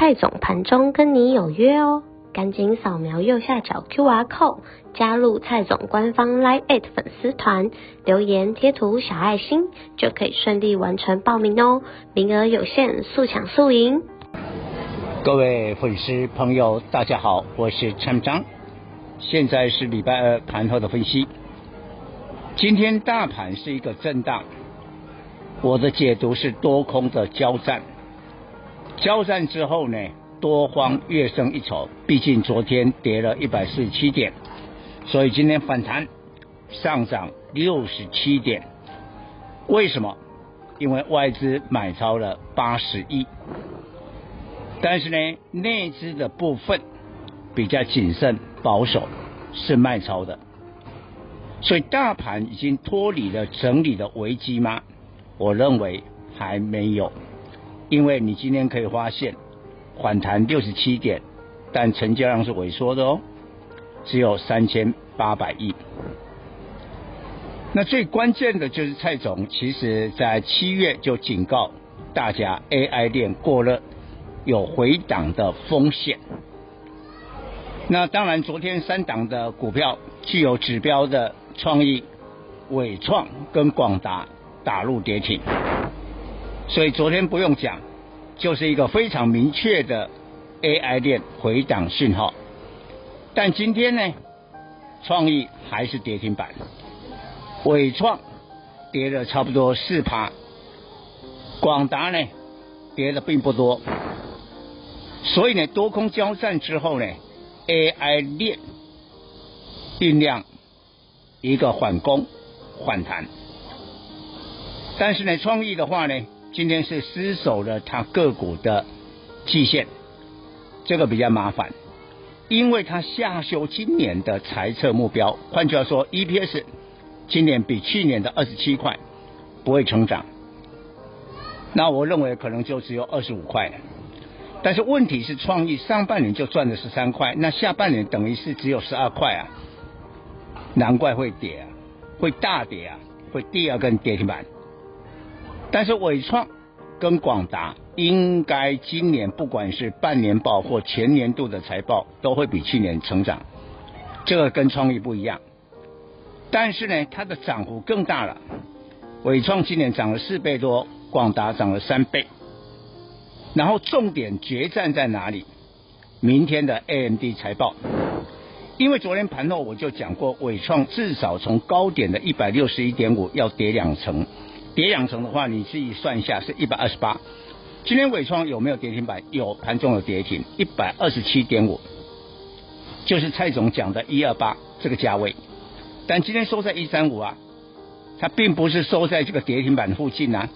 蔡总盘中跟你有约哦，赶紧扫描右下角 QR code 加入蔡总官方 Live 粉丝团，留言贴图小爱心就可以顺利完成报名哦，名额有限，速抢速赢。各位粉丝朋友，大家好，我是陈章，现在是礼拜二盘后的分析。今天大盘是一个震荡，我的解读是多空的交战。交战之后呢，多方略胜一筹。毕竟昨天跌了一百四十七点，所以今天反弹上涨六十七点。为什么？因为外资买超了八十亿，但是呢，内资的部分比较谨慎保守，是卖超的。所以大盘已经脱离了整理的危机吗？我认为还没有。因为你今天可以发现反弹六十七点，但成交量是萎缩的哦，只有三千八百亿。那最关键的就是蔡总，其实在七月就警告大家，AI 链过热有回档的风险。那当然，昨天三档的股票具有指标的创意、伟创跟广达打入跌停。所以昨天不用讲，就是一个非常明确的 AI 链回档讯号。但今天呢，创意还是跌停板，伟创跌了差不多四趴，广达呢跌的并不多。所以呢，多空交战之后呢，AI 链酝酿一个缓攻反弹。但是呢，创意的话呢，今天是失守了它个股的季线，这个比较麻烦，因为它下修今年的财测目标，换句话说，EPS 今年比去年的二十七块不会成长，那我认为可能就只有二十五块。但是问题是，创意上半年就赚了十三块，那下半年等于是只有十二块啊，难怪会跌啊，会大跌啊，会第二根跌停板。但是伟创跟广达应该今年不管是半年报或全年度的财报都会比去年成长，这个跟创意不一样。但是呢，它的涨幅更大了，伟创今年涨了四倍多，广达涨了三倍。然后重点决战在哪里？明天的 AMD 财报，因为昨天盘后我就讲过，纬创至少从高点的一百六十一点五要跌两成。跌两成的话，你自己算一下，是一百二十八。今天纬创有没有跌停板？有，盘中有跌停，一百二十七点五，就是蔡总讲的一二八这个价位。但今天收在一三五啊，它并不是收在这个跌停板附近啊。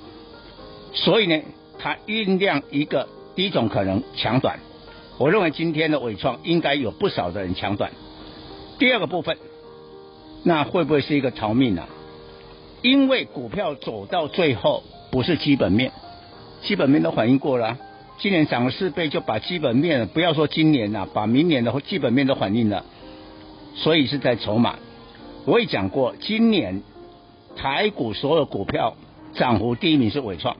所以呢，它酝酿一个第一种可能抢短。我认为今天的纬创应该有不少的人抢短。第二个部分，那会不会是一个逃命啊？因为股票走到最后不是基本面，基本面都反映过了，今年涨了四倍，就把基本面不要说今年了，把明年的基本面都反映了，所以是在筹码。我也讲过，今年台股所有股票涨幅第一名是纬创，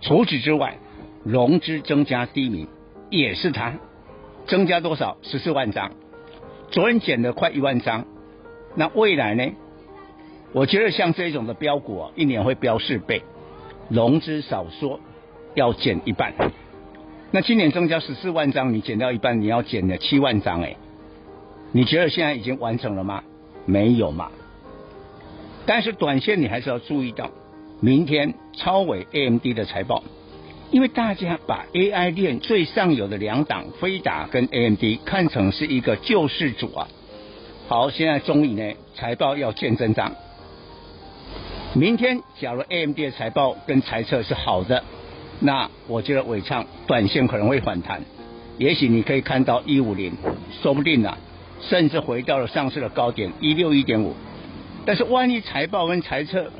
除此之外，融资增加第一名也是它，增加多少？十四万张，昨天减了快一万张，那未来呢？我觉得像这种的标股啊，一年会飙四倍，融资少说要减一半。那今年增加十四万张，你减掉一半，你要减了七万张哎。你觉得现在已经完成了吗？没有嘛。但是短线你还是要注意到，明天超伟 AMD 的财报，因为大家把 AI 链最上游的两档飞达跟 AMD 看成是一个救世主啊。好，现在终于呢财报要见真章。明天假如 AMD 的财报跟财测是好的，那我觉得纬创短线可能会反弹，也许你可以看到一五零，说不定啊，甚至回到了上市的高点一六一点五。但是万一财报跟财测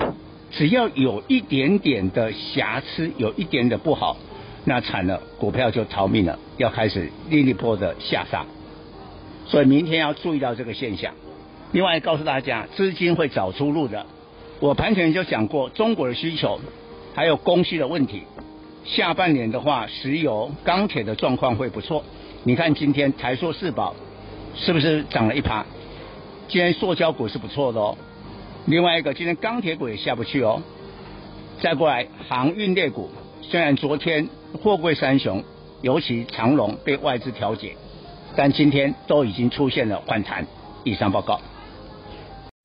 只要有一点点的瑕疵，有一点的不好，那惨了，股票就逃命了，要开始立立波的下杀。所以明天要注意到这个现象。另外告诉大家，资金会找出路的。我盘前就讲过，中国的需求还有供需的问题。下半年的话，石油、钢铁的状况会不错。你看今天台塑四宝是不是涨了一趴？今天塑胶股是不错的哦。另外一个，今天钢铁股也下不去哦。再过来航运类股，虽然昨天货柜三雄，尤其长荣被外资调节，但今天都已经出现了反弹。以上报告。